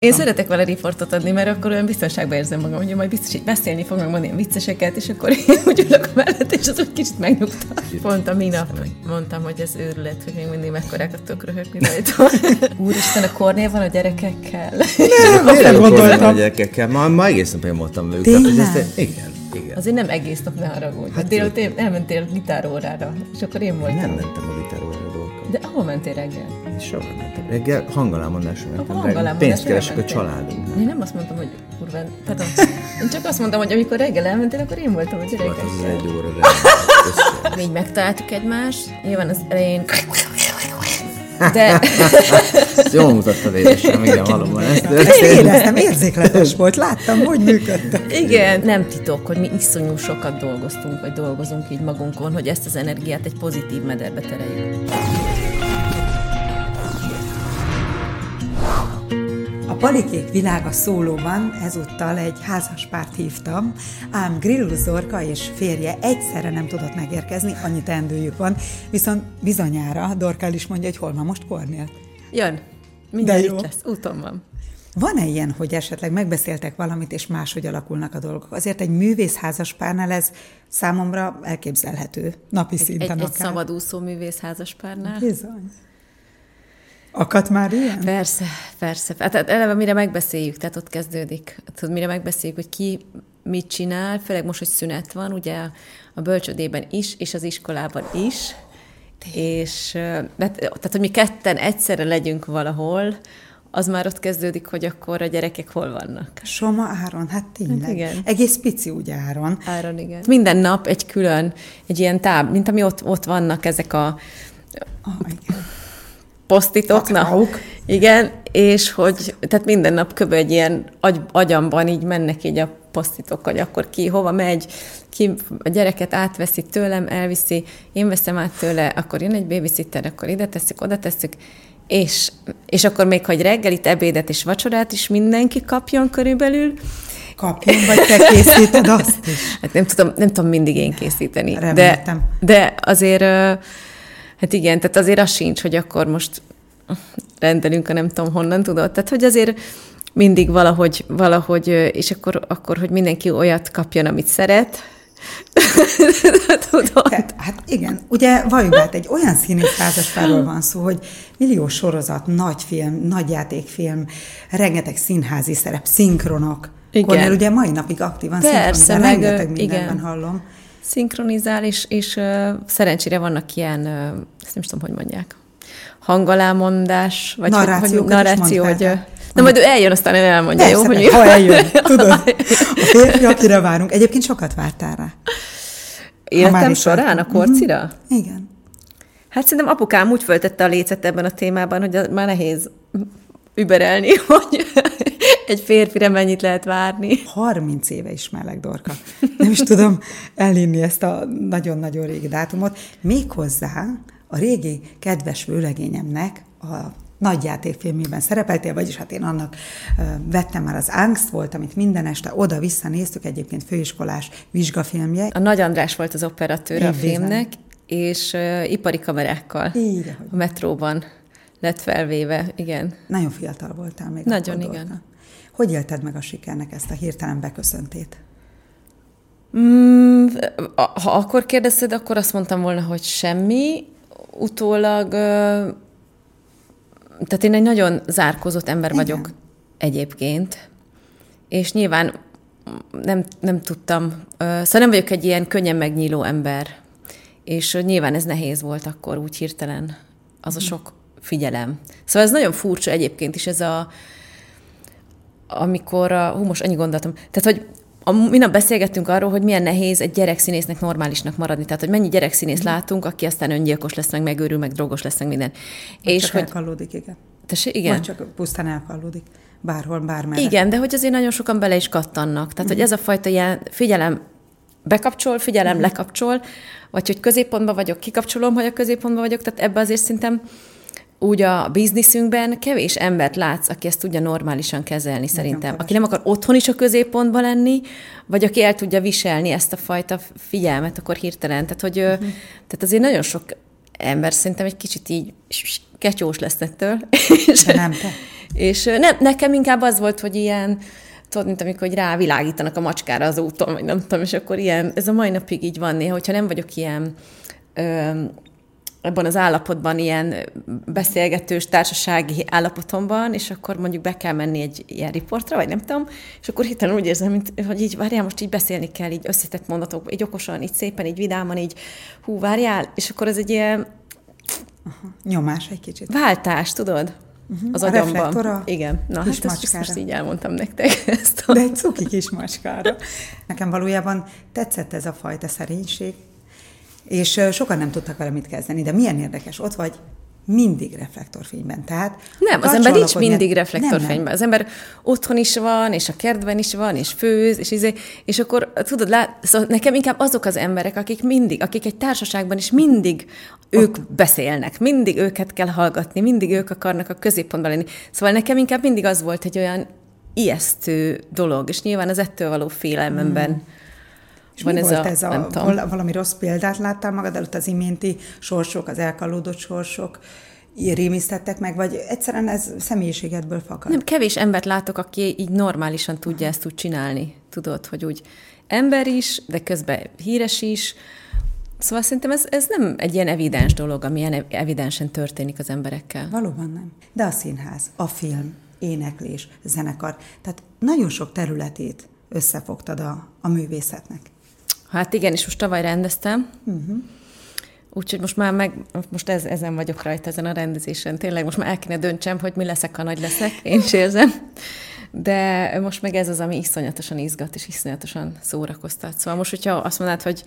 Én szeretek vele riportot adni, mert akkor olyan biztonságban érzem magam, hogy majd biztos, hogy beszélni fog, meg mondani vicceseket, és akkor én úgy ülök mellett, és az úgy kicsit megnyugta. Pont a minap mondtam, hogy ez őrület, hogy még mindig mekkorákat tudok röhögni rajta. Úristen, a Kornél van a gyerekekkel. Nem, nem gondoltam. A gyerekekkel. Ma, ma egész nap én voltam velük. Tehát, hogy ezt, igen. Igen. Azért nem egész nap, ne haragudj. Hát Délután elmentél gitárórára, és akkor én voltam. Nem mentem a gitárórára. De ahol mentél reggel? Soha nem mentem. Reggel hangalámondásra mentem. Pénzt keresek a családunk. Én nem azt mondtam, hogy kurva. Tehát én csak azt mondtam, hogy amikor reggel elmentél, akkor én voltam a gyerekekkel. Hát az egy óra reggel. Így megtaláltuk egymást. Nyilván az elején de... Ezt jól mutatta édesem, igen, valóban. Ezt, ezt én éreztem, érzékletes volt, láttam, hogy működtek. Igen, nem titok, hogy mi iszonyú sokat dolgoztunk, vagy dolgozunk így magunkon, hogy ezt az energiát egy pozitív mederbe tereljük. Palikék világa szólóban ezúttal egy házaspárt hívtam, ám Grillus Zorka és férje egyszerre nem tudott megérkezni, annyi teendőjük van, viszont bizonyára Dorkál is mondja, hogy hol van most Kornél. Jön. Minden itt lesz. Úton van. Van-e ilyen, hogy esetleg megbeszéltek valamit, és máshogy alakulnak a dolgok? Azért egy művész házaspárnál ez számomra elképzelhető, napi egy, szinten egy, akár. egy szabadúszó művész házaspárnál. Bizony. Akadt már ilyen? Persze, persze. Hát eleve mire megbeszéljük, tehát ott kezdődik. Tehát mire megbeszéljük, hogy ki mit csinál, főleg most, hogy szünet van, ugye a bölcsödében is, és az iskolában is. És tehát, hogy mi ketten egyszerre legyünk valahol, az már ott kezdődik, hogy akkor a gyerekek hol vannak. Soma Áron, hát tényleg. Hát igen. Egész pici ugye Áron. Áron, igen. Minden nap egy külön, egy ilyen táb, mint ami ott, ott vannak ezek a oh, igen posztitok, na, igen, és hogy tehát minden nap kb. egy ilyen agy, agyamban így mennek így a posztitok, hogy akkor ki hova megy, ki a gyereket átveszi tőlem, elviszi, én veszem át tőle, akkor jön egy babysitter, akkor ide tesszük, oda tesszük, és, és akkor még, hogy reggelit, ebédet és vacsorát is mindenki kapjon körülbelül, kapjon, vagy te készíted azt is? Hát nem tudom, nem tudom mindig én készíteni. Reméltem. De, de azért Hát igen, tehát azért az sincs, hogy akkor most rendelünk, a nem tudom honnan tudod. Tehát, hogy azért mindig valahogy, valahogy és akkor, akkor, hogy mindenki olyat kapjon, amit szeret, Tudod? Hát, hát igen, ugye valljuk át, egy olyan színész házaspárról van szó, hogy millió sorozat, nagy film, nagy játékfilm, rengeteg színházi szerep, szinkronok. Igen. Cornel ugye mai napig aktívan Persze, meg, rengeteg mindenben igen. hallom szinkronizál, és, és uh, szerencsére vannak ilyen, uh, ezt nem is tudom, hogy mondják, hangalámondás, vagy narráció, hogy, narráció, hogy, uh, Na majd ő eljön, aztán ő elmondja, Persze, jó? Hogy ha eljön, tudod. A férfi, akire várunk. Egyébként sokat vártál rá. Életem során a korcira? Mm-hmm. Igen. Hát szerintem apukám úgy föltette a lécet ebben a témában, hogy már nehéz überelni, hogy egy férfire mennyit lehet várni. 30 éve ismerlek, Dorka. Nem is tudom elinni ezt a nagyon-nagyon régi dátumot. Méghozzá a régi kedves vőlegényemnek a nagy játékfilmében szerepeltél, vagyis hát én annak vettem már az Angst volt, amit minden este oda-vissza néztük, egyébként főiskolás vizsgafilmje. A Nagy András volt az operatőr a filmnek, és uh, ipari kamerákkal Igen, a metróban lett felvéve, igen. Nagyon fiatal voltál még. Nagyon, igen. Dolga. Hogy élted meg a sikernek ezt a hirtelen beköszöntét? Mm, ha akkor kérdezted, akkor azt mondtam volna, hogy semmi. Utólag, tehát én egy nagyon zárkózott ember Igen. vagyok egyébként, és nyilván nem, nem tudtam, szóval nem vagyok egy ilyen könnyen megnyíló ember, és nyilván ez nehéz volt akkor úgy hirtelen, az a mhm. sok figyelem. Szóval ez nagyon furcsa egyébként is ez a, amikor, a, hú, most annyi gondolatom, tehát, hogy a, minap beszélgettünk arról, hogy milyen nehéz egy gyerekszínésznek normálisnak maradni. Tehát, hogy mennyi gyerekszínész mm. látunk, aki aztán öngyilkos lesz, meg megőrül, meg drogos lesz, meg minden. Vagy és csak hogy... elkallódik, igen. Tessék, igen. Vagy csak pusztán elkallódik. Bárhol, bármerre. Igen, de hogy azért nagyon sokan bele is kattannak. Tehát, mm. hogy ez a fajta ilyen figyelem bekapcsol, figyelem mm. lekapcsol, vagy hogy középpontban vagyok, kikapcsolom, hogy a középpontban vagyok, tehát ebbe azért szerintem úgy a bizniszünkben kevés embert látsz, aki ezt tudja normálisan kezelni, Nagyon szerintem. Aki nem akar otthon is a középpontban lenni, vagy aki el tudja viselni ezt a fajta figyelmet, akkor hirtelen. Tehát, hogy, uh-huh. tehát azért nagyon sok ember szerintem egy kicsit így ketyós lesz ettől. De nem te. És nem, nekem inkább az volt, hogy ilyen, tudod, mint amikor hogy rávilágítanak a macskára az úton, vagy nem tudom, és akkor ilyen, ez a mai napig így van néha, hogyha nem vagyok ilyen abban az állapotban, ilyen beszélgetős, társasági állapotomban, és akkor mondjuk be kell menni egy ilyen riportra, vagy nem tudom, és akkor hirtelen úgy érzem, mint, hogy így várjál, most így beszélni kell, így összetett mondatok, így okosan, így szépen, így vidáman, így hú, várjál, és akkor ez egy ilyen... Aha. Nyomás egy kicsit. Váltás, tudod? Uh-huh. Az a agyamban. reflektora Igen. Na, kis hát ezt, ezt most így elmondtam nektek. Ezt a... De egy cuki kis macskára. Nekem valójában tetszett ez a fajta szerénység, és sokan nem tudtak vele mit kezdeni, de milyen érdekes, ott vagy mindig reflektorfényben. Tehát nem, az ember nincs mindig reflektorfényben. Nem, nem. Az ember otthon is van, és a kertben is van, és főz, és izé, és akkor tudod, lát, szóval nekem inkább azok az emberek, akik mindig, akik egy társaságban is mindig ők Ott. beszélnek, mindig őket kell hallgatni, mindig ők akarnak a középpontban lenni. Szóval nekem inkább mindig az volt egy olyan ijesztő dolog, és nyilván az ettől való félelmemben hmm és van mi ez volt a, ez a, nem tudom. valami rossz példát láttál magad előtt az iménti sorsok, az elkalódott sorsok, rémisztettek meg, vagy egyszerűen ez személyiségedből fakad? Nem, kevés embert látok, aki így normálisan tudja ezt úgy csinálni. Tudod, hogy úgy ember is, de közben híres is. Szóval szerintem ez, ez nem egy ilyen evidens dolog, ami ilyen evidensen történik az emberekkel. Valóban nem. De a színház, a film, éneklés, zenekar, tehát nagyon sok területét összefogtad a, a művészetnek. Hát igen, és most tavaly rendeztem. Uh-huh. Úgyhogy most már meg, most ez, ezen vagyok rajta, ezen a rendezésen. Tényleg most már el kéne döntsem, hogy mi leszek, ha nagy leszek. Én is érzem. De most meg ez az, ami iszonyatosan izgat, és iszonyatosan szórakoztat. Szóval most, hogyha azt mondod, hogy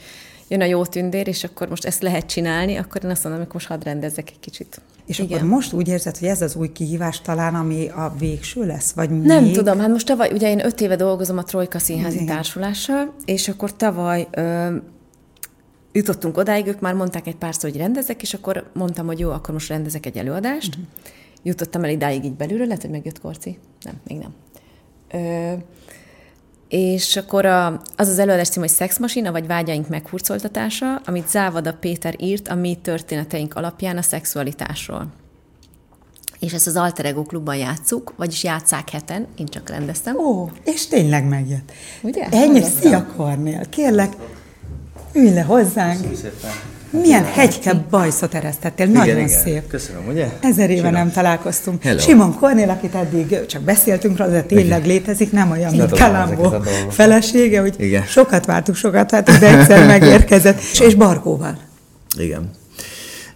jön a jó tündér, és akkor most ezt lehet csinálni, akkor én azt mondom, hogy most hadd rendezzek egy kicsit. És Igen. akkor most úgy érzed, hogy ez az új kihívás talán, ami a végső lesz? Vagy Nem még? tudom, hát most tavaly, ugye én öt éve dolgozom a Trojka Színházi Igen. Társulással, és akkor tavaly ö, jutottunk odáig, ők már mondták egy párszor, hogy rendezek, és akkor mondtam, hogy jó, akkor most rendezek egy előadást. Uh-huh. Jutottam el idáig így belülről, lehet, hogy megjött Korci? Nem, még nem. Ö, és akkor a, az az előadás cím, hogy Szexmasina, vagy vágyaink meghurcoltatása, amit Závada Péter írt a mi történeteink alapján a szexualitásról. És ezt az Alter Ego klubban játszuk, vagyis játszák heten, én csak rendeztem. Ó, és tényleg megjött. Ugye? Ennyi, szia Kornél, kérlek, ülj le hozzánk. Köszönöm szépen. Milyen hegyke bajszot eresztettél, igen, nagyon igen. szép. Köszönöm, ugye? Ezer éve Csinál. nem találkoztunk. Hello. Simon Kornél, akit eddig csak beszéltünk róla, de tényleg létezik, nem olyan, mint Kalambó felesége, hogy igen. sokat vártuk, sokat vártuk, de egyszer megérkezett. És Barkóval. Igen.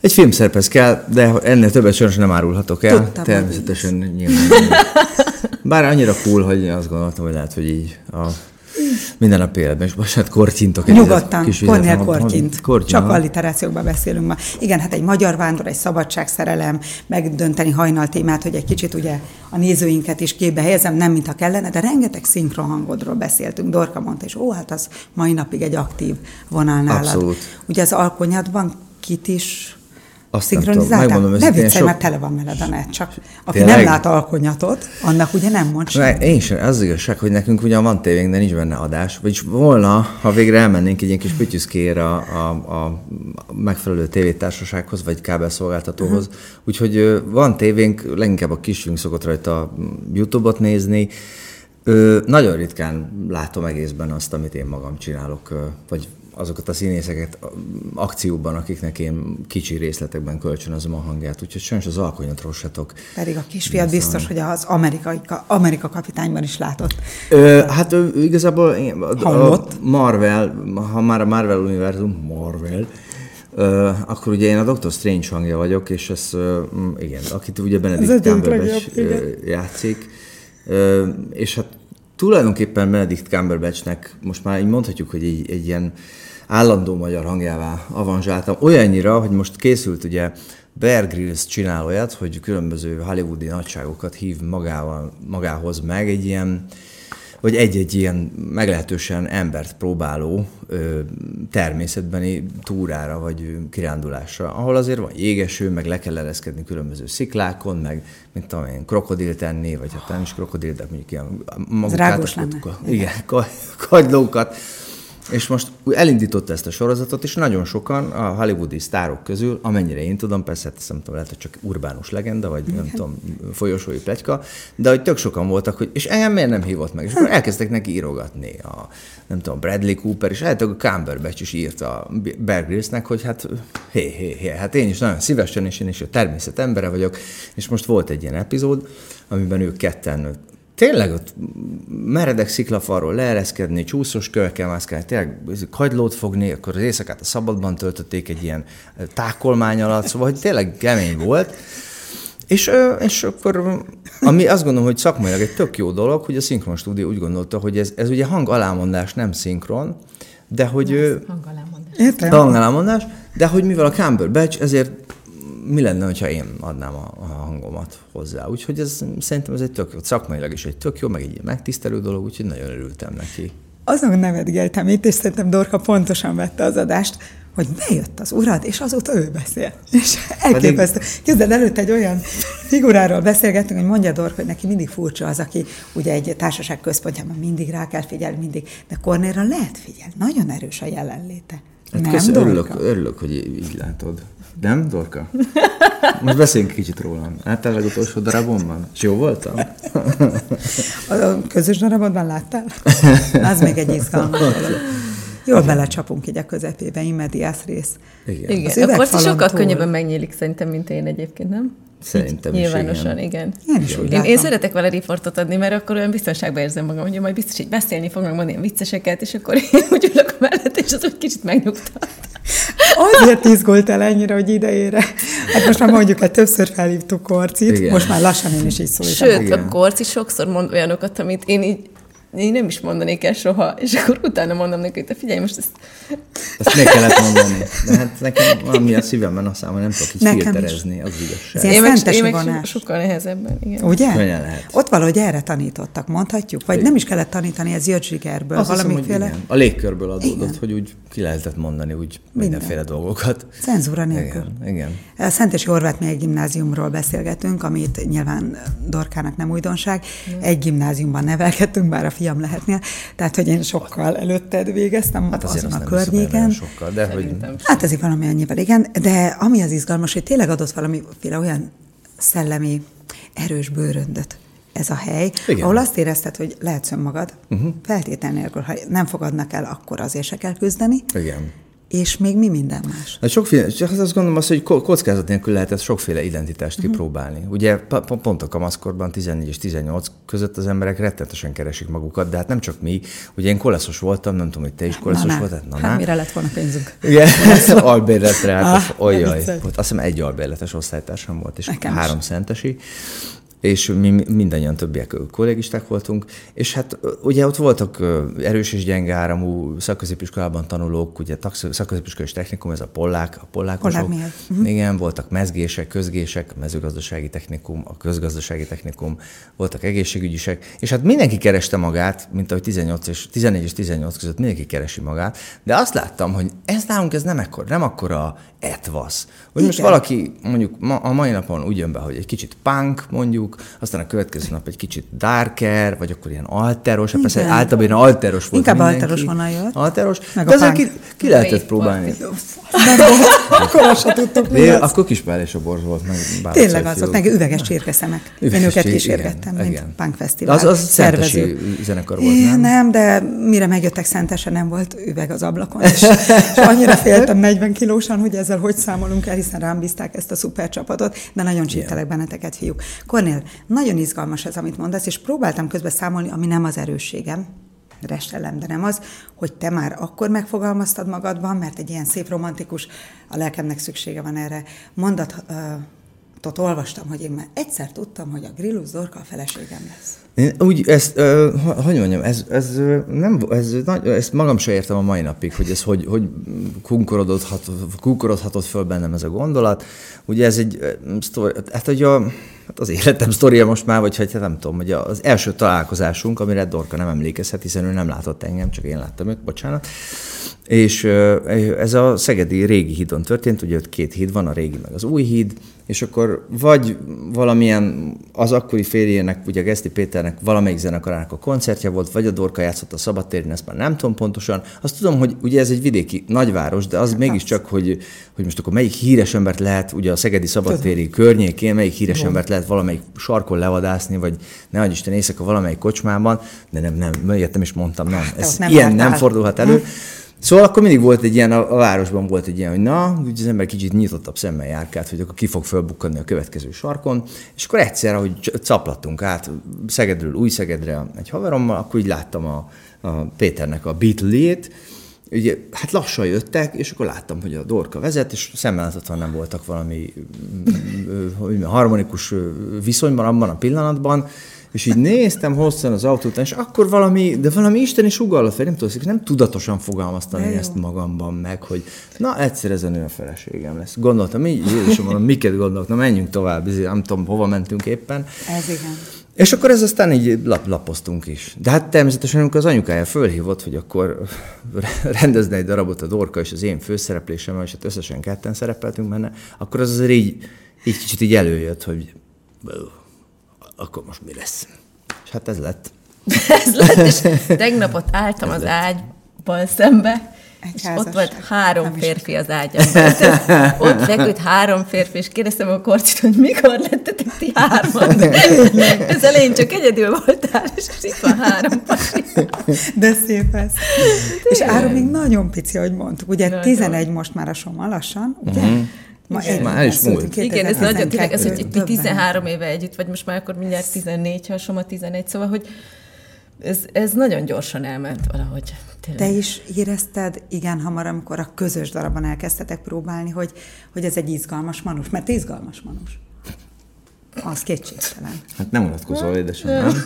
Egy filmszerpez kell, de ennél többet sajnos nem árulhatok el. Tudtam, Természetesen nyilván. Bár annyira cool, hogy azt gondoltam, hogy lehet, hogy így a minden nap életben, és bocsánat, kortyintok. Nyugodtan, Kornél kortyint. kortyint. Csak alliterációkban beszélünk ma. Igen, hát egy magyar vándor, egy szabadságszerelem, megdönteni hajnal témát, hogy egy kicsit ugye a nézőinket is képbe helyezem, nem mintha kellene, de rengeteg hangodról beszéltünk. Dorka mondta, és ó, hát az mai napig egy aktív vonal nálad. Abszolút. Ugye az alkonyatban kit is azt Szinkronizáltál? Ne viccelj, sok... mert tele van veled a net, csak aki Tényleg? nem lát alkonyatot, annak ugye nem mond semmit. Én sem, az igazság, hogy nekünk ugyan van tévénk, de nincs benne adás. Vagyis volna, ha végre elmennénk egy ilyen kis pütyüszkér a, a, a megfelelő tévétársasághoz, vagy kábelszolgáltatóhoz. Uh-huh. Úgyhogy van tévénk, leginkább a kisünk szokott rajta YouTube-ot nézni, Ö, nagyon ritkán látom egészben azt, amit én magam csinálok, vagy azokat a színészeket akcióban, akiknek én kicsi részletekben kölcsönözöm a hangját, úgyhogy sajnos az alkonyat rossatok. Pedig a kisfiat biztos, hogy az amerikai, Amerika kapitányban is látott. Ö, hát ő, igazából a, a Marvel, ha már a Marvel univerzum, Marvel, Uh, akkor ugye én a Doctor Strange hangja vagyok, és ez, uh, igen, akit ugye Benedict Cumberbatch játszik, uh, és hát tulajdonképpen Benedict Cumberbatchnek most már így mondhatjuk, hogy egy, egy ilyen állandó magyar hangjává avanzsáltam. Olyannyira, hogy most készült ugye Bear Grylls csinál olyat, hogy különböző hollywoodi nagyságokat hív magával, magához meg egy ilyen, vagy egy-egy ilyen meglehetősen embert próbáló ö, természetbeni túrára vagy kirándulásra, ahol azért van jégeső, meg le kell ereszkedni különböző sziklákon, meg mint tudom én, krokodilt enni, vagy hát nem is krokodil, de mondjuk ilyen magukat, igen, kagylókat És most elindította ezt a sorozatot, és nagyon sokan a hollywoodi sztárok közül, amennyire én tudom, persze hát nem tudom, lehet, hogy csak urbánus legenda, vagy nem tudom, folyosói plegyka, de hogy tök sokan voltak, hogy és engem miért nem hívott meg? És akkor elkezdtek neki írogatni a, nem tudom, Bradley Cooper, és lehet, a Cumberbatch is írta Bear Grylls-nek, hogy hát hé, hé, hé, hát én is nagyon szívesen, és én is a természet embere vagyok, és most volt egy ilyen epizód, amiben ők ketten tényleg ott meredek sziklafarról leereszkedni, csúszós kövekkel mászkálni, tényleg hagylót fogni, akkor az éjszakát a szabadban töltötték egy ilyen tákolmány alatt, szóval hogy tényleg kemény volt. És, és akkor, ami azt gondolom, hogy szakmailag egy tök jó dolog, hogy a Szinkron Stúdió úgy gondolta, hogy ez, ez ugye hangalámondás, nem szinkron, de hogy... Hangalámondás. Értem. Hangalámondás, de hogy mivel a Cumberbatch, ezért mi lenne, ha én adnám a, a hangomat hozzá. Úgyhogy ez szerintem ez egy tök jó, szakmailag is egy tök jó, meg egy megtisztelő dolog, úgyhogy nagyon örültem neki. Azon nevetgéltem itt, és szerintem Dorka pontosan vette az adást, hogy bejött az urad, és azóta ő beszél. És elképesztő. Képzeld, előtt egy olyan figuráról beszélgettünk, hogy mondja Dork, hogy neki mindig furcsa az, aki ugye egy társaság központjában mindig rá kell figyelni, mindig, de Kornélra lehet figyelni. Nagyon erős a jelenléte. Hát Nem, köszön, örülök, örülök, hogy így látod. Nem, Dorka? Most beszéljünk kicsit rólam. Láttál a legutolsó darabomban? És jó voltam? A közös darabodban láttál? Az még egy izgalmas Jól belecsapunk így a közepébe, immediás rész. Igen. igen. Akkor sokkal könnyebben megnyílik szerintem, mint én egyébként, nem? Szerintem is, Nyilvánosan, igen. igen. Én is úgy én, én szeretek vele riportot adni, mert akkor olyan biztonságban érzem magam, hogy majd biztos, hogy beszélni fognak mondani ilyen vicceseket, és akkor én úgy ülök mellett, és az úgy kicsit megnyugtat. Azért izgult el ennyire, hogy idejére. Hát most már mondjuk, hogy többször felhívtuk Korcit, Igen. most már lassan én is így szólítom. Sőt, Igen. a Korci sokszor mond olyanokat, amit én így én nem is mondanék el soha, és akkor utána mondom neki, hogy te figyelj, most ezt... Ezt még kellett mondani. De hát nekem valami a szívemben azt hogy nem tudok így filterezni, az igazság. Én meg, én meg sokkal nehezebben, igen. Ugye? Könnyen lehet. Ott valahogy erre tanítottak, mondhatjuk? Vagy nem is kellett tanítani, ez jött zsigerből, azt valamiféle... Hiszem, A légkörből adódott, igen. hogy úgy ki lehetett mondani úgy mindenféle Minden. dolgokat. Cenzúra nélkül. Igen, igen. A Szentesi Horváth gimnáziumról beszélgetünk, amit nyilván Dorkának nem újdonság. Egy gimnáziumban nevelkedtünk, bár a fiam lehetnél. Tehát, hogy én sokkal előtted végeztem hát azon a környéken. Sokkal, de hogy... Hát ez valami annyival, igen. De ami az izgalmas, hogy tényleg adott valamiféle olyan szellemi erős bőröndöt ez a hely, Igen. ahol azt érezted, hogy lehetsz önmagad, uh-huh. feltétel nélkül, ha nem fogadnak el, akkor azért se kell küzdeni. Igen és még mi minden más. Hát sokféle, csak azt gondolom azt, hogy kockázat nélkül lehetett sokféle identitást uh-huh. kipróbálni. Ugye pont a kamaszkorban 14 és 18 között az emberek rettetesen keresik magukat, de hát nem csak mi. Ugye én koleszos voltam, nem tudom, hogy te is koleszos na, voltál. Na, hát mire lett volna pénzünk? Igen, albérletre, hát ah, olyaj. Azt hiszem egy albérletes osztálytársam volt, és Nekem három is. szentesi és mi mindannyian többiek kollégisták voltunk, és hát ugye ott voltak erős és gyenge áramú szakközépiskolában tanulók, ugye szakközépiskolai technikum, ez a pollák, a pollákosok. Pollák uh-huh. Igen, voltak mezgések, közgések, mezőgazdasági technikum, a közgazdasági technikum, voltak egészségügyisek, és hát mindenki kereste magát, mint ahogy 18 és, 14 és 18 között mindenki keresi magát, de azt láttam, hogy ez nálunk ez nem ekkor, nem akkora etvasz. Hogy Igen. most valaki mondjuk ma, a mai napon úgy jön be, hogy egy kicsit punk mondjuk, aztán a következő nap egy kicsit darker, vagy akkor ilyen alteros, hát persze általában ilyen alteros volt Inkább mindenki. alteros vonal jött. Alteros, Meg de azért ki, ki lehetett próbálni. Akkor azt se tudtuk, mi az. Akkor Kispál és a borz volt meg. Tényleg az volt, meg üveges csirkeszemek. Én őket kísérgettem, mint punk fesztivál. Az, az szentesi zenekar volt, nem? Nem, de mire megjöttek szentesen, nem volt üveg az ablakon, és, és annyira féltem 40 kilósan, hogy ezzel hogy számolunk el, hiszen rám bízták ezt a szuper csapatot, de nagyon csíptelek benneteket, fiúk. Kornél, nagyon izgalmas ez, amit mondasz, és próbáltam közben számolni, ami nem az erősségem, restellem, de nem az, hogy te már akkor megfogalmaztad magadban, mert egy ilyen szép romantikus, a lelkemnek szüksége van erre, mondat, olvastam, hogy én már egyszer tudtam, hogy a Grillus Dorka a feleségem lesz. Én úgy, ezt, uh, hogy mondjam, ez, ez, nem, ez, nagy, ezt magam sem értem a mai napig, hogy ez hogy, hogy kunkorodhatott föl bennem ez a gondolat. Ugye ez egy sztori, hát hogy a, hát az életem sztoria most már, vagy hát nem tudom, hogy az első találkozásunk, amire Dorka nem emlékezhet, hiszen ő nem látott engem, csak én láttam őt, bocsánat. És ez a Szegedi régi hídon történt, ugye ott két híd van, a régi meg az új híd, és akkor vagy valamilyen az akkori férjének, ugye Geszti Péternek valamelyik zenekarának a koncertje volt, vagy a Dorka játszott a szabadtéren, ezt már nem tudom pontosan. Azt tudom, hogy ugye ez egy vidéki nagyváros, de az hát mégiscsak, hogy, hogy most akkor melyik híres embert lehet, ugye a Szegedi szabadtéri környékén, melyik híres embert lehet valamelyik sarkon levadászni, vagy ne adj Isten éjszaka valamelyik kocsmában, de nem, nem, értem is mondtam, nem. Hát ez nem ilyen nem fordulhat elő. Hm. Szóval akkor mindig volt egy ilyen, a, a városban volt egy ilyen, hogy na, úgy az ember kicsit nyitottabb szemmel járkált, hogy akkor ki fog fölbukkani a következő sarkon, és akkor egyszer, ahogy caplattunk át Szegedről új Szegedre egy haverommal, akkor így láttam a, a Péternek a Beatle-ét, ugye, hát lassan jöttek, és akkor láttam, hogy a Dorka vezet, és szemmel nem voltak valami harmonikus viszonyban abban a pillanatban, és így néztem hosszan az autót, és akkor valami, de valami isteni sugallat, nem tudom, nem tudatosan fogalmaztam én ezt magamban meg, hogy na egyszer ez a feleségem lesz. Gondoltam így, Jézusom, mondom, miket gondoltam, menjünk tovább, nem tudom, hova mentünk éppen. Ez igen. És akkor ez aztán így lap, lapoztunk is. De hát természetesen, amikor az anyukája fölhívott, hogy akkor rendezne egy darabot a Dorka és az én főszereplésemmel, és hát összesen ketten szerepeltünk benne, akkor az azért így, így kicsit így előjött, hogy akkor most mi lesz? És hát ez lett. ez lett, és tegnap ott álltam ez az ágyban szembe, egy és ott volt három férfi az ágyban. ott feküdt három férfi, és kérdeztem a korcit, hogy mikor lettetek ti hárman. ez elején csak egyedül voltál, és itt van három pasi. De szép ez. És Áron még nagyon pici, ahogy mondtuk. Ugye nagyon. 11 most már a Soma lassan, ugye? Uh-huh. Ma Igen. Már el is múlt. Igen, ez nagyon tényleg, ez, hogy itt 13 éve együtt, vagy most már akkor mindjárt 14, ha Soma 11, szóval, hogy ez, ez nagyon gyorsan elment valahogy. Tényleg. Te is érezted, igen, hamar, amikor a közös darabban elkezdtetek próbálni, hogy, hogy ez egy izgalmas manus, mert izgalmas manus. Az kétségtelen. Hát nem unatkozol, édesem, nem?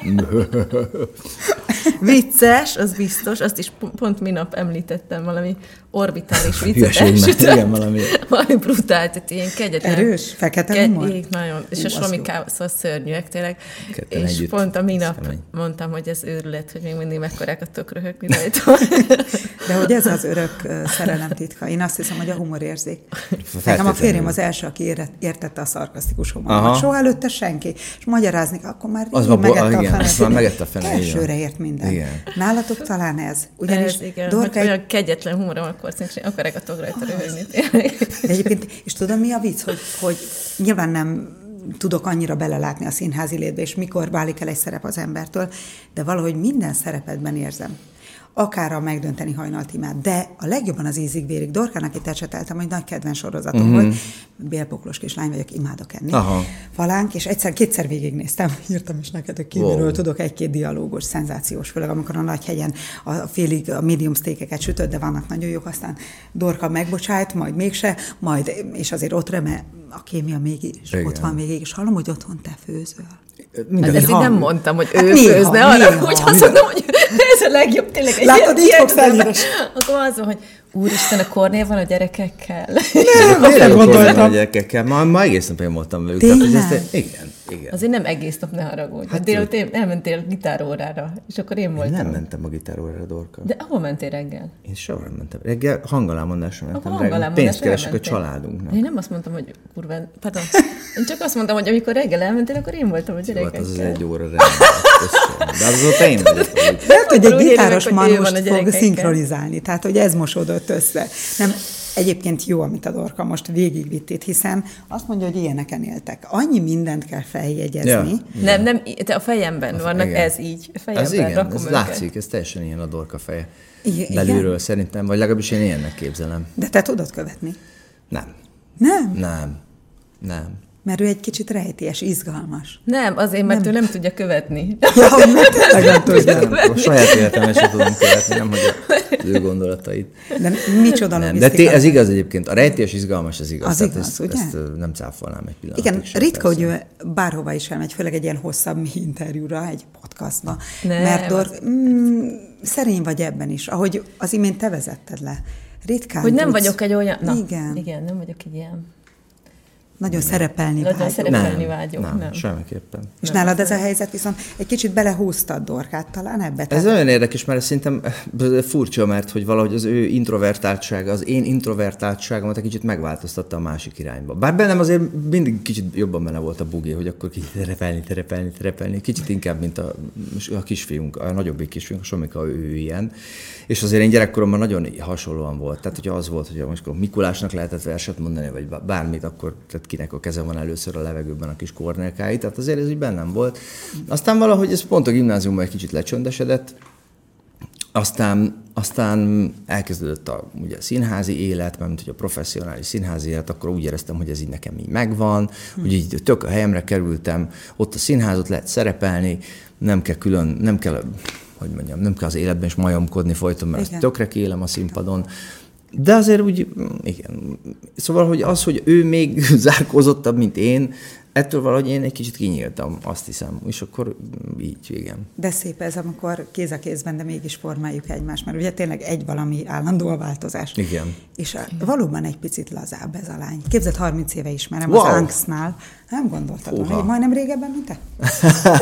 Vicces, az biztos, azt is pont minap említettem, valami orbitális viccet Igen, valami. valami brutál, tehát ilyen kegyetlen. Erős, fekete ke- humor? Ég, nagyon, és a Somi szóval szörnyűek tényleg. Ketten és együtt. pont a minap mondtam, hogy ez őrület, hogy még mindig mekkorákat tudok röhögni rajta. De hogy ez az örök szerelem titka. Én azt hiszem, hogy a humorérzék. Nekem a férjem az első, aki értette a szarkasztikus humorot. Soha előtte senki. És magyarázni, akkor már az megette a, igen, fene. Már megette a fene. Elsőre ért minden. Igen. Nálatok talán ez. Ugyanis ez, igen. Dorka egy... olyan kegyetlen humorom, akkor szintén akarágatok rajta röhögni. Egyébként, és tudom, mi a vicc, hogy, hogy nyilván nem tudok annyira belelátni a színházi létbe, és mikor válik el egy szerep az embertől, de valahogy minden szerepedben érzem akár a megdönteni hajnaltimát, de a legjobban az ízig vérik. Dorkának itt ecseteltem, hogy nagy kedvenc sorozatom uh-huh. volt. Bélpoklos kislány vagyok, imádok enni. Aha. Falánk, és egyszer, kétszer végignéztem, írtam is neked, hogy kívülről wow. tudok egy-két dialógus, szenzációs, főleg amikor a nagy hegyen a félig a medium steakeket sütött, de vannak nagyon jók, aztán Dorka megbocsájt, majd mégse, majd, és azért ott reme, a kémia mégis, Igen. ott van végig, és hallom, hogy otthon te főzöl. Minden hát ezt nem mondtam, hogy hát ő néha, főzne, arra, hogy azt mondom, hogy ez a legjobb, tényleg egy Látod, így fogsz Akkor az, hogy Úristen, a Kornél van a gyerekekkel. Nem, nem gondoltam. a gyerekekkel. Ma, ma egész nap én voltam velük. Tényleg? Tehát, ezt, igen, igen. Azért nem egész nap, ne haragudj. Hát délután elmentél gitárórára, és akkor én voltam. Én nem mentem a gitárórára, Dorka. De ahol mentél reggel? Én soha nem mentem. Reggel hangalámondásra mentem. Reggel. Pénzt keresek a családunknak. Én nem azt mondtam, hogy kurván, pardon. Én csak azt mondtam, hogy amikor reggel elmentél, akkor én voltam a gyerekekkel. Jó, hát az egy óra reggel. De azóta én. Lehet, hogy egy gitáros manust fog szinkronizálni, tehát hogy ez mosódott össze. Nem, Egyébként jó, amit a Dorka most végigvitt itt, hiszen azt mondja, hogy ilyeneken éltek. Annyi mindent kell feljegyezni. Ja, nem, nem, te a fejemben az, vannak, igen. ez így. Fejemben ez igen, ez látszik, ez teljesen ilyen a Dorka feje. Igen? Belülről szerintem, vagy legalábbis én ilyennek képzelem. De te tudod követni? Nem. Nem? Nem. Nem. Mert ő egy kicsit rejtélyes, izgalmas. Nem, azért, mert nem. ő nem tudja követni. Ja, hogy tényleg nem tudja. A saját életemben sem tudom követni, nem hogy az ő gondolatait. De micsoda nem, De té- ez igaz egyébként. A rejtélyes, izgalmas, ez igaz. Az igaz, ezt, ugye? Ezt nem cáfolnám egy pillanat. Igen, ritka, hogy ő bárhova is elmegy, főleg egy ilyen hosszabb interjúra, egy podcastba. Nem, mert Dor, az... mm, szerény vagy ebben is, ahogy az imént te vezetted le. Ritkán Hogy nem tudsz... vagyok egy olyan... Na, igen. Igen, nem vagyok egy ilyen Nagyon nem. szerepelni Nagyon vágyok. szerepelni nem, vágyok. Nem, nem, semmiképpen. És nem nálad ez a helyzet viszont egy kicsit belehúztad Dorkát talán ebbe? Ez nagyon érdekes, mert szerintem furcsa, mert hogy valahogy az ő introvertáltsága, az én introvertáltságomat egy kicsit megváltoztatta a másik irányba. Bár bennem azért mindig kicsit jobban benne volt a bugi, hogy akkor kicsit terepelni, terepelni, terepelni. Kicsit inkább, mint a, a kisfiunk, a nagyobbik kisfiunk, a Somika, ő ilyen. És azért én gyerekkoromban nagyon hasonlóan volt. Tehát, hogyha az volt, hogy most Mikulásnak lehetett verset mondani, vagy bármit, akkor tehát kinek a keze van először a levegőben a kis kornelkái. Tehát azért ez így bennem volt. Aztán valahogy ez pont a gimnáziumban egy kicsit lecsöndesedett, aztán, aztán elkezdődött a, ugye, a színházi élet, mert hogy a professzionális színházi élet, akkor úgy éreztem, hogy ez így nekem így megvan, hmm. hogy így tök a helyemre kerültem, ott a színházat lehet szerepelni, nem kell külön, nem kell hogy mondjam, nem kell az életben is majomkodni folyton, mert igen. tökre kélem a színpadon. De azért úgy, igen. Szóval, hogy az, hogy ő még zárkózottabb, mint én, ettől valahogy én egy kicsit kinyíltam, azt hiszem, és akkor így, igen. De szép ez, amikor kéz a kézben, de mégis formáljuk egymást, mert ugye tényleg egy valami állandó a változás. Igen. És a, valóban egy picit lazább ez a lány. Képzett 30 éve ismerem wow. az Angstnál. Nem gondoltad volna, hogy majdnem régebben, mint te?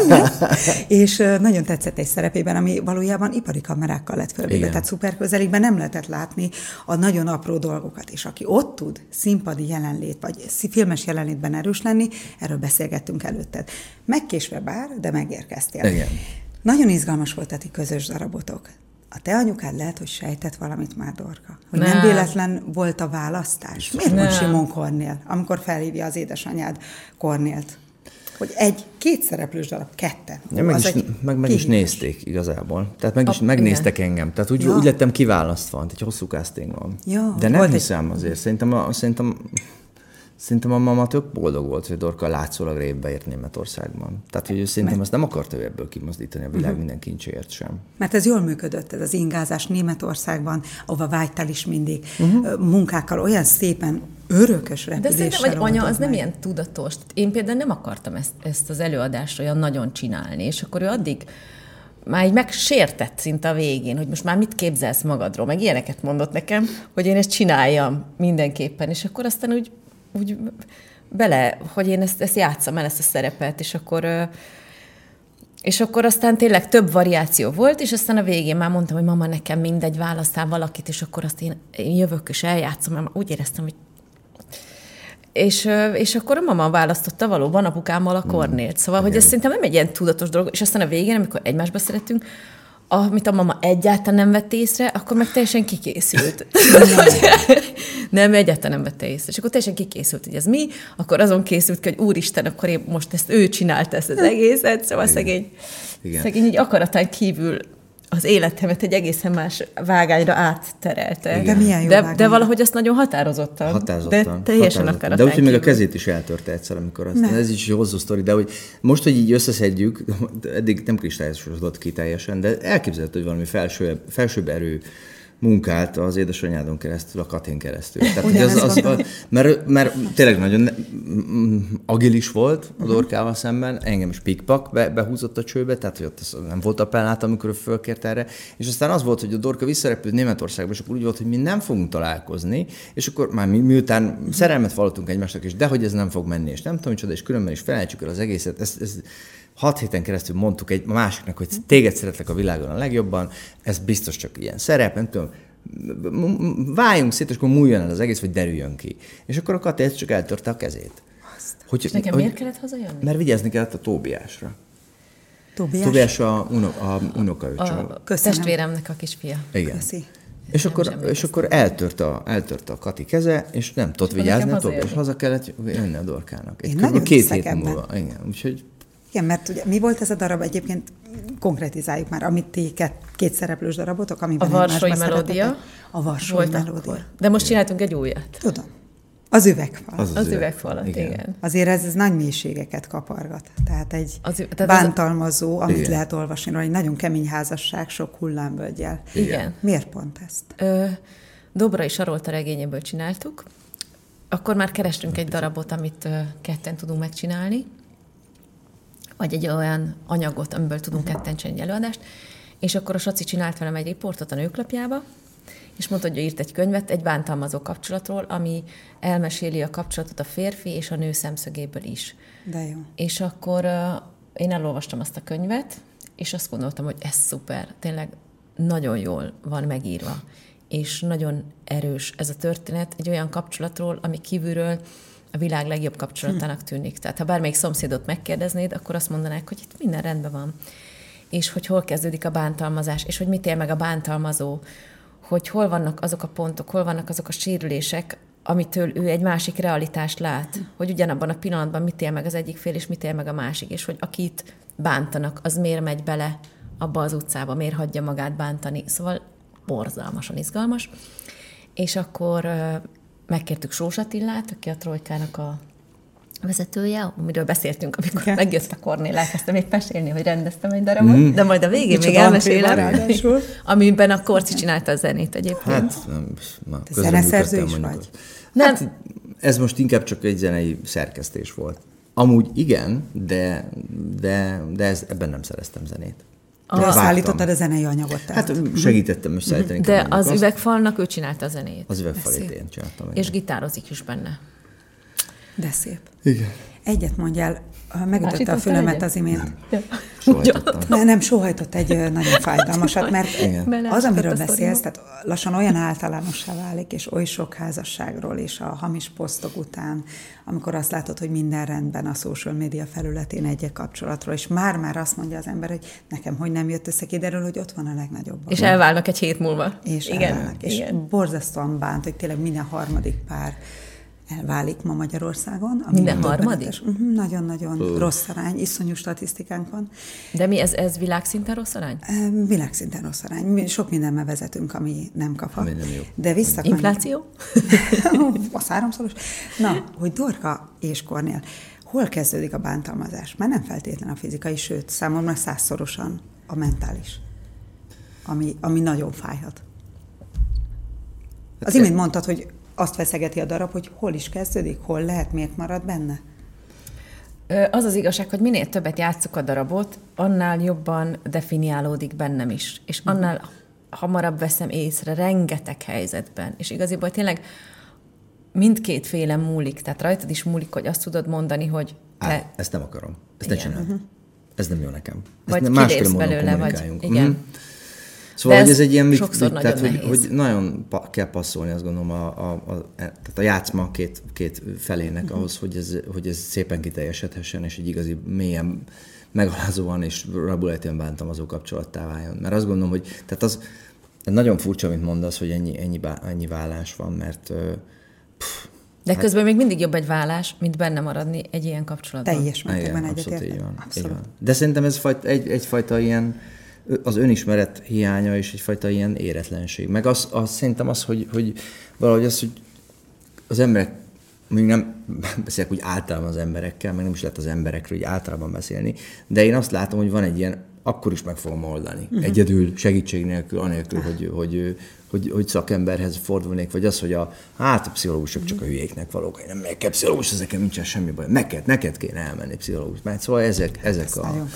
és nagyon tetszett egy szerepében, ami valójában ipari kamerákkal lett fölvéve, tehát szuper közelikben nem lehetett látni a nagyon apró dolgokat. És aki ott tud színpadi jelenlét, vagy filmes jelenlétben erős lenni, erről beszélgettünk előtted. Megkésve bár, de megérkeztél. Igen. Nagyon izgalmas volt a ti közös darabotok. A te anyukád lehet, hogy sejtett valamit már, Dorka. Hogy nem, nem véletlen volt a választás. Miért nem. mond Simon Kornél, amikor felhívja az édesanyád Kornélt? Hogy egy két szereplős darab, ketten. Ja, meg, is, meg, meg is nézték igazából. Tehát meg is a, megnéztek igen. engem. Tehát úgy, ja. úgy lettem kiválasztva, egy hosszú casting van. Ja, De nem hiszem egy... azért. Szerintem, a, szerintem Szerintem a mama tök boldog volt, hogy Dorka látszólag révbe ért Németországban. Tehát, hogy ő szerintem mert... azt nem akarta ebből kimozdítani a világ uh-huh. minden kincséért sem. Mert ez jól működött, ez az ingázás Németországban, ahova vágytál is mindig, uh-huh. munkákkal olyan szépen örökös repüléssel. De szerintem, hogy anya, az meg. nem ilyen tudatos. Én például nem akartam ezt, ezt az előadást olyan nagyon csinálni, és akkor ő addig már így megsértett szinte a végén, hogy most már mit képzelsz magadról, meg ilyeneket mondott nekem, hogy én ezt csináljam mindenképpen, és akkor aztán úgy úgy bele, hogy én ezt, ezt játszam el, ezt a szerepet, és akkor és akkor aztán tényleg több variáció volt, és aztán a végén már mondtam, hogy mama, nekem mindegy, választál valakit, és akkor azt én, én jövök és eljátszom, mert úgy éreztem, hogy és, és akkor a mama választotta valóban apukámmal a kornélt. Szóval, hogy ez szerintem nem egy ilyen tudatos dolog, és aztán a végén, amikor egymásba szeretünk, amit a mama egyáltalán nem vett észre, akkor meg teljesen kikészült. nem, egyáltalán nem vette észre. És akkor teljesen kikészült, hogy ez mi, akkor azon készült ki, hogy úristen, akkor én most ezt ő csinálta ezt az egészet, szóval Igen. szegény, Igen. szegény így akaratán kívül az életemet egy egészen más vágányra átterelte. De milyen jó de, de valahogy azt nagyon határozottan. Határozottan. De teljesen határozottan. De úgyhogy még a kezét is eltörte egyszer, amikor azt, ez is egy hosszú sztori, de hogy most, hogy így összeszedjük, eddig nem kristályosodott ki teljesen, de elképzelhető, hogy valami felső, felsőbb erő munkált az édesanyádon keresztül, a Katén keresztül. Tehát, az, az, az, mert, mert tényleg nagyon agilis volt a Dorkával szemben, engem is pikpak be, behúzott a csőbe, tehát hogy ott nem volt appellát, amikor ő fölkért erre, és aztán az volt, hogy a Dorka visszarepült Németországba, és akkor úgy volt, hogy mi nem fogunk találkozni, és akkor már mi, miután szerelmet vallottunk egymásnak, és dehogy ez nem fog menni, és nem tudom, micsoda, és különben is felejtsük el az egészet, ez, ez hat héten keresztül mondtuk egy másiknak, hogy téged szeretlek a világon a legjobban, ez biztos csak ilyen szerep, nem tudom, váljunk szét, és akkor múljon el az egész, vagy derüljön ki. És akkor a Kati csak eltörte a kezét. Hogy, és nekem hogy, miért kellett hazajönni? Mert vigyázni kellett a Tóbiásra. Tóbiás? Tóbiás a, uno, a unokaöcsém. A testvéremnek a kisfia. Igen. Köszi. És akkor, és akkor eltört a, eltört a Kati keze, és nem tudott vigyázni a Tóbiás. Haza kellett jönni a dorkának. Egy Én két hét múlva. Igen, úgyhogy igen, mert ugye mi volt ez a darab egyébként, konkretizáljuk már, amit ti két, két szereplős darabotok, amiben A Varsói Melódia. A Varsói Melódia. Akkor. De most csináltunk egy újat. Tudom. Az üvegfal. Az, az, az üvegfalat, igen. igen. Azért ez, ez nagy mélységeket kapargat. Tehát egy az, tehát bántalmazó, az... amit igen. lehet olvasni róla, egy nagyon kemény házasság, sok hullámvölgyel. Igen. Miért pont ezt? Ö, Dobrai Sarolta regényéből csináltuk. Akkor már kerestünk egy darabot, amit ketten tudunk megcsinálni vagy egy olyan anyagot, amiből tudunk ketten csinálni előadást, és akkor a Saci csinált velem egy riportot a nőklapjába, és mondta, hogy ő írt egy könyvet egy bántalmazó kapcsolatról, ami elmeséli a kapcsolatot a férfi és a nő szemszögéből is. De jó. És akkor uh, én elolvastam azt a könyvet, és azt gondoltam, hogy ez szuper, tényleg nagyon jól van megírva, és nagyon erős ez a történet egy olyan kapcsolatról, ami kívülről a világ legjobb kapcsolatának tűnik. Tehát ha bármelyik szomszédot megkérdeznéd, akkor azt mondanák, hogy itt minden rendben van. És hogy hol kezdődik a bántalmazás, és hogy mit él meg a bántalmazó, hogy hol vannak azok a pontok, hol vannak azok a sérülések, amitől ő egy másik realitást lát, hogy ugyanabban a pillanatban mit él meg az egyik fél, és mit él meg a másik, és hogy akit bántanak, az miért megy bele abba az utcába, miért hagyja magát bántani. Szóval borzalmasan izgalmas. És akkor megkértük Sós Attillát, aki a Trojkának a vezetője, amiről beszéltünk, amikor Igen. megjött a Kornél, elkezdtem még mesélni, hogy rendeztem egy darabot, mm. de majd a végén Micsoda még elmesélem, amiben a Korci csinálta a zenét egyébként. Hát, nem, na, Te zeneszerző is vagy? Nem. Hát, ez most inkább csak egy zenei szerkesztés volt. Amúgy igen, de, de, de ez, ebben nem szereztem zenét. De szállítottad a zenei anyagot? Tehát. Hát segítettem összeállítani. De az azt. üvegfalnak ő csinálta a zenét. Az üvegfalét én csináltam. És gitározik is benne. De szép. Igen. Egyet mondjál, megütötte a fülemet az imént. Ne, nem, sóhajtott egy nagyon fájdalmasat, mert Igen. az, amiről beszélsz, tehát lassan olyan általánossá válik, és oly sok házasságról és a hamis posztok után, amikor azt látod, hogy minden rendben a social media felületén egy kapcsolatról, és már-már azt mondja az ember, hogy nekem hogy nem jött össze, kiderül, hogy ott van a legnagyobb. És elválnak egy hét múlva. És igen, elválnak. És igen. borzasztóan bánt, hogy tényleg minden harmadik pár elválik ma Magyarországon. Ami Minden harmadik? Mhm, nagyon-nagyon uh. rossz arány, iszonyú statisztikánk van. De mi, ez, ez világszinten rossz arány? Világszinten rossz arány. Mi sok mindenbe vezetünk, ami nem kafa. Ami nem jó. De vissza. Infláció? a háromszoros. Na, hogy Dorka és Kornél, hol kezdődik a bántalmazás? Már nem feltétlen a fizikai, sőt, számomra százszorosan a mentális, ami, ami nagyon fájhat. Az imént mondtad, hogy azt feszegeti a darab, hogy hol is kezdődik, hol lehet, miért marad benne? Az az igazság, hogy minél többet játszok a darabot, annál jobban definiálódik bennem is. És mhm. annál hamarabb veszem észre rengeteg helyzetben. És igaziból tényleg mindkét féle múlik. Tehát rajtad is múlik, hogy azt tudod mondani, hogy te... Á, ezt nem akarom. Ezt Igen. ne csináld. Uh-huh. Ez nem jó nekem. Ezt vagy kilépsz belőle, vagy... Igen. Uh-huh. Szóval, hogy ez egy ilyen mik, mik tehát, hogy, hogy nagyon pa, kell passzolni, azt gondolom, a, a, a, tehát a játszma két, két felének uh-huh. ahhoz, hogy ez, hogy ez szépen kiteljesedhessen, és egy igazi mélyen megalázóan és rabulejtően bántalmazó kapcsolattá váljon. Mert azt gondolom, hogy tehát az nagyon furcsa, mint mondasz, hogy ennyi, ennyi, ennyi vállás van, mert pff, de hát, közben még mindig jobb egy vállás, mint benne maradni egy ilyen kapcsolatban. Teljes mértékben egyetértek. Abszolút. De szerintem ez egy, egyfajta ilyen az önismeret hiánya és egyfajta ilyen éretlenség. Meg az, az szerintem az, hogy, hogy valahogy az, hogy az emberek, még nem beszélek úgy általában az emberekkel, meg nem is lehet az emberekről hogy általában beszélni, de én azt látom, hogy van egy ilyen, akkor is meg fogom oldani. Uh-huh. Egyedül, segítség nélkül, anélkül, hogy, hogy, hogy, hogy szakemberhez fordulnék, vagy az, hogy a, hát a pszichológusok csak a hülyéknek valók, én nem megyek el pszichológus, ezeken nincsen semmi baj. Neked, neked kéne elmenni pszichológus. Mert szóval ezek, ezek Ez a...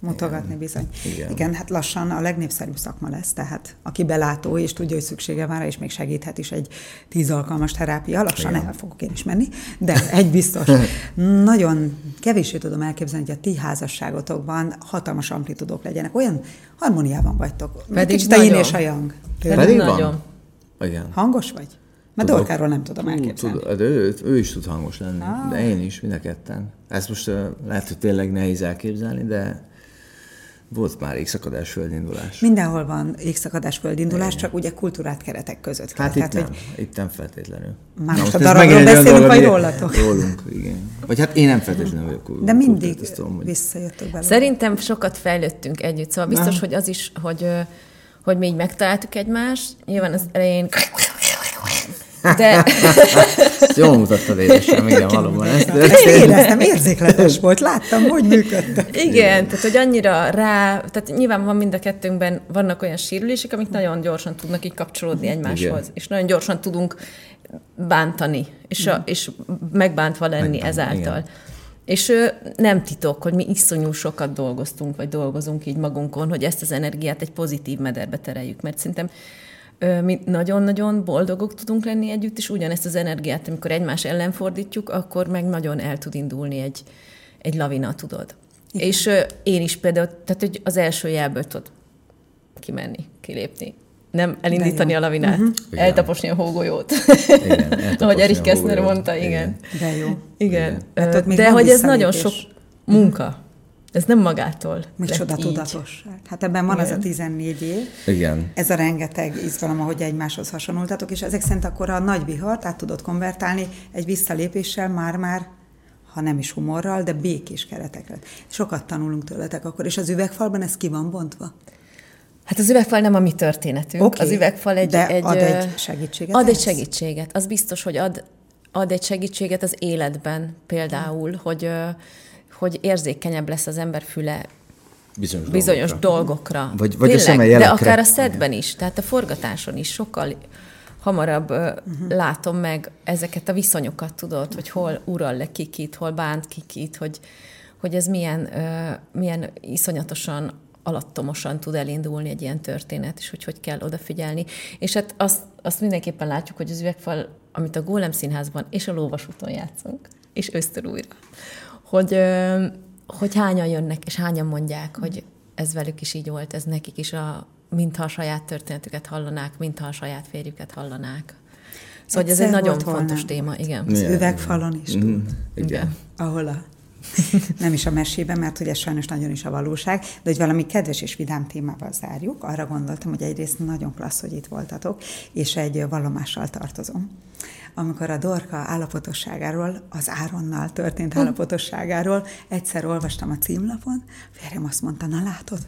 Mutogatni Igen. bizony. Igen. Igen, hát lassan a legnépszerűbb szakma lesz, tehát aki belátó és tudja, hogy szüksége van rá, és még segíthet is egy tíz alkalmas terápia, lassan Igen. el fogok én is menni, de egy biztos. Nagyon kevésbé tudom elképzelni, hogy a ti házasságotokban hatalmas amplitudók legyenek. Olyan harmóniában vagytok. Pedig Kicsit nagyon. a és a yang. Pedig, Pedig nagyon. Igen. Hangos vagy? Mert Tudok. Dorkáról nem tudom elképzelni. Tud, de ő, ő is tud hangos lenni, ah. de én is, mind a ketten. Ezt most uh, lehet, hogy tényleg nehéz elképzelni, de volt már égszakadás földindulás. Mindenhol van égszakadás földindulás, Igen. csak ugye kultúrát keretek között. Hát kell. itt Tehát, nem, hogy... itt nem feltétlenül. Már most, most a darabról beszélünk, vagy rólatok? Rólunk, igen. Vagy hát én nem feltétlenül vagyok. De mindig tudom, visszajöttök belőle. Szerintem sokat fejlődtünk együtt, szóval biztos, hogy az is, hogy, hogy mi így megtaláltuk egymást. Nyilván az elején de... Ezt jól mutattad édesem, igen, valóban. Ezt, ezt én éreztem, érzékletes volt, láttam, hogy működtek. Igen, igen, tehát hogy annyira rá, tehát nyilván van mind a kettőnkben, vannak olyan sérülések, amik nagyon gyorsan tudnak így kapcsolódni egymáshoz, igen. és nagyon gyorsan tudunk bántani, és, a, és megbántva lenni Megbánt, ezáltal. Igen. És nem titok, hogy mi iszonyú sokat dolgoztunk, vagy dolgozunk így magunkon, hogy ezt az energiát egy pozitív mederbe tereljük, mert szerintem mi nagyon-nagyon boldogok tudunk lenni együtt, és ugyanezt az energiát, amikor egymás ellen fordítjuk, akkor meg nagyon el tud indulni egy, egy lavina, tudod. Igen. És én is például, tehát hogy az első jelből tudod kimenni, kilépni. Nem elindítani a lavinát, uh-huh. eltaposni a hógolyót. Igen, Ahogy Erik Kessner mondta, igen. igen. De jó. Igen. igen. Hát De hogy ez nagyon sok munka. Ez nem magától. Micsoda tudatosság. Hát ebben van Igen. az a 14 év. Igen. Ez a rengeteg izgalom, ahogy egymáshoz hasonlultatok, és ezek szerint akkor a nagy vihart át tudod konvertálni egy visszalépéssel már-már ha nem is humorral, de békés keretekre. Sokat tanulunk tőletek akkor, és az üvegfalban ez ki van bontva? Hát az üvegfal nem a mi történetünk. Okay, az üvegfal egy, de egy, ad egy segítséget? Ad egy segítséget. Az biztos, hogy ad, ad egy segítséget az életben például, hogy hogy érzékenyebb lesz az ember füle bizonyos, bizonyos dolgokra. dolgokra. Vagy, vagy Tényleg, a De akár a szedben is, tehát a forgatáson is sokkal hamarabb uh-huh. látom meg ezeket a viszonyokat, tudod, hogy hol ural le kikit, hol bánt kikit, hogy, hogy ez milyen, uh, milyen iszonyatosan alattomosan tud elindulni egy ilyen történet, és hogy hogy kell odafigyelni. És hát azt, azt mindenképpen látjuk, hogy az üvegfal, amit a Gólem Színházban és a Lóvasúton játszunk, és ösztön újra, hogy, hogy hányan jönnek, és hányan mondják, hogy ez velük is így volt, ez nekik is a, mintha a saját történetüket hallanák, mintha a saját férjüket hallanák. Szóval ez egy nagyon fontos téma, igen. Az üvegfalon is mm, igen. igen. Ahol a nem is a mesében, mert hogy ez sajnos nagyon is a valóság, de hogy valami kedves és vidám témával zárjuk. Arra gondoltam, hogy egyrészt nagyon klassz, hogy itt voltatok, és egy vallomással tartozom amikor a Dorka állapotosságáról, az Áronnal történt hm. állapotosságáról egyszer olvastam a címlapon, férjem azt mondta, na látod,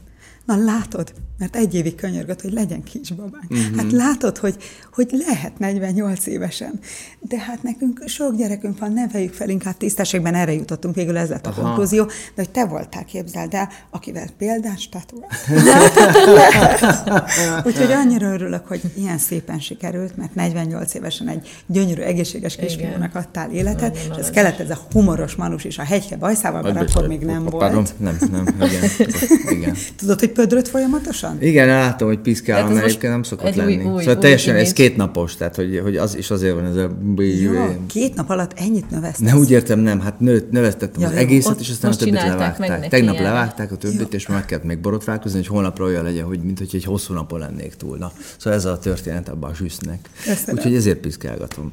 Na látod, mert egy évig könyörgött, hogy legyen kisbabánk. Uh-huh. Hát látod, hogy, hogy lehet 48 évesen. De hát nekünk sok gyerekünk van, neveljük fel inkább tisztességben, erre jutottunk végül, ez lett a Aha. konklúzió. De hogy te voltál, képzeld el, akivel példás tatuált. Úgyhogy annyira örülök, hogy ilyen szépen sikerült, mert 48 évesen egy gyönyörű, egészséges kisfiúnak adtál életet, és ez kellett ez a humoros manus is a hegyke bajszával, mert akkor még nem volt. Pardon, nem, nem, igen. igen. Tudod, hogy pödröt folyamatosan? Igen, látom, hogy piszkál, mert egyébként nem szokott lenni. Új, új, szóval új teljesen, ez két napos, tehát hogy, hogy az is azért van ez a... Ja, két nap alatt ennyit növesztettem. Ne úgy értem, nem, hát nőtt, növesztettem ja, az egészet, és aztán a többit levágták. Tegnap ilyen. levágták a többit, és meg kellett még borotválkozni, hogy holnapra olyan legyen, hogy mint hogy egy hosszú napon lennék túl. Na, szóval ez a történet abban a süsznek. Úgyhogy ezért piszkálgatom.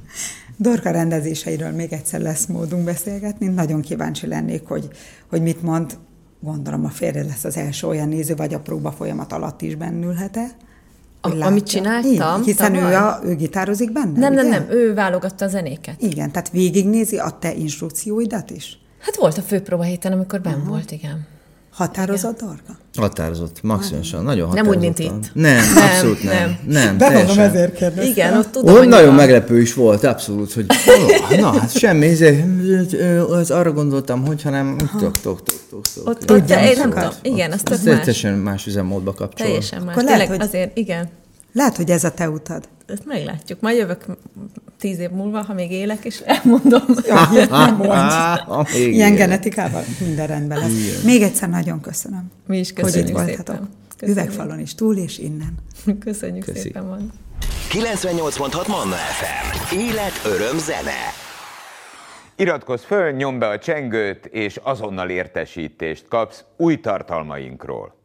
Dorka rendezéseiről még egyszer lesz módunk beszélgetni. Nagyon kíváncsi lennék, hogy, hogy mit mond gondolom a férje lesz az első olyan néző, vagy a próba folyamat alatt is bennülhet-e. A, amit csináltam? Igen, hiszen ő, a, ő gitározik benne, Nem, ugye? nem, nem, ő válogatta a zenéket. Igen, tehát végignézi a te instrukcióidat is? Hát volt a főpróba héten, amikor benn uh-huh. volt, igen. Határozott Dorka? Határozott, maximálisan, nagyon határozott. Nem úgy, mint itt. Nem, nem abszolút nem. Nem, nem Bevallom, ezért kérdeztem. Igen, ott tudom, Ott nagyon meglepő is volt, abszolút, hogy na, hát semmi, az arra gondoltam, hogy hanem tok, tok, tok, tok, tok. Ott, ott, én nem tudom, igen, az tök más. Teljesen más üzemmódba kapcsol. Teljesen más. Akkor lehet, hogy... azért, igen. Lehet, hogy ez a te utad. Ezt meglátjuk. Majd jövök tíz év múlva, ha még élek, és elmondom. Ja, nem mondj. Ilyen genetikával minden rendben lesz. Igen. Még egyszer nagyon köszönöm. Mi is köszönjük hogy itt voltatok. Köszönjük. Üvegfalon is túl és innen. Köszönjük Köszi. szépen, van. 98.6 Manna FM. Élet, öröm, zene. Iratkozz föl, nyomd be a csengőt, és azonnal értesítést kapsz új tartalmainkról.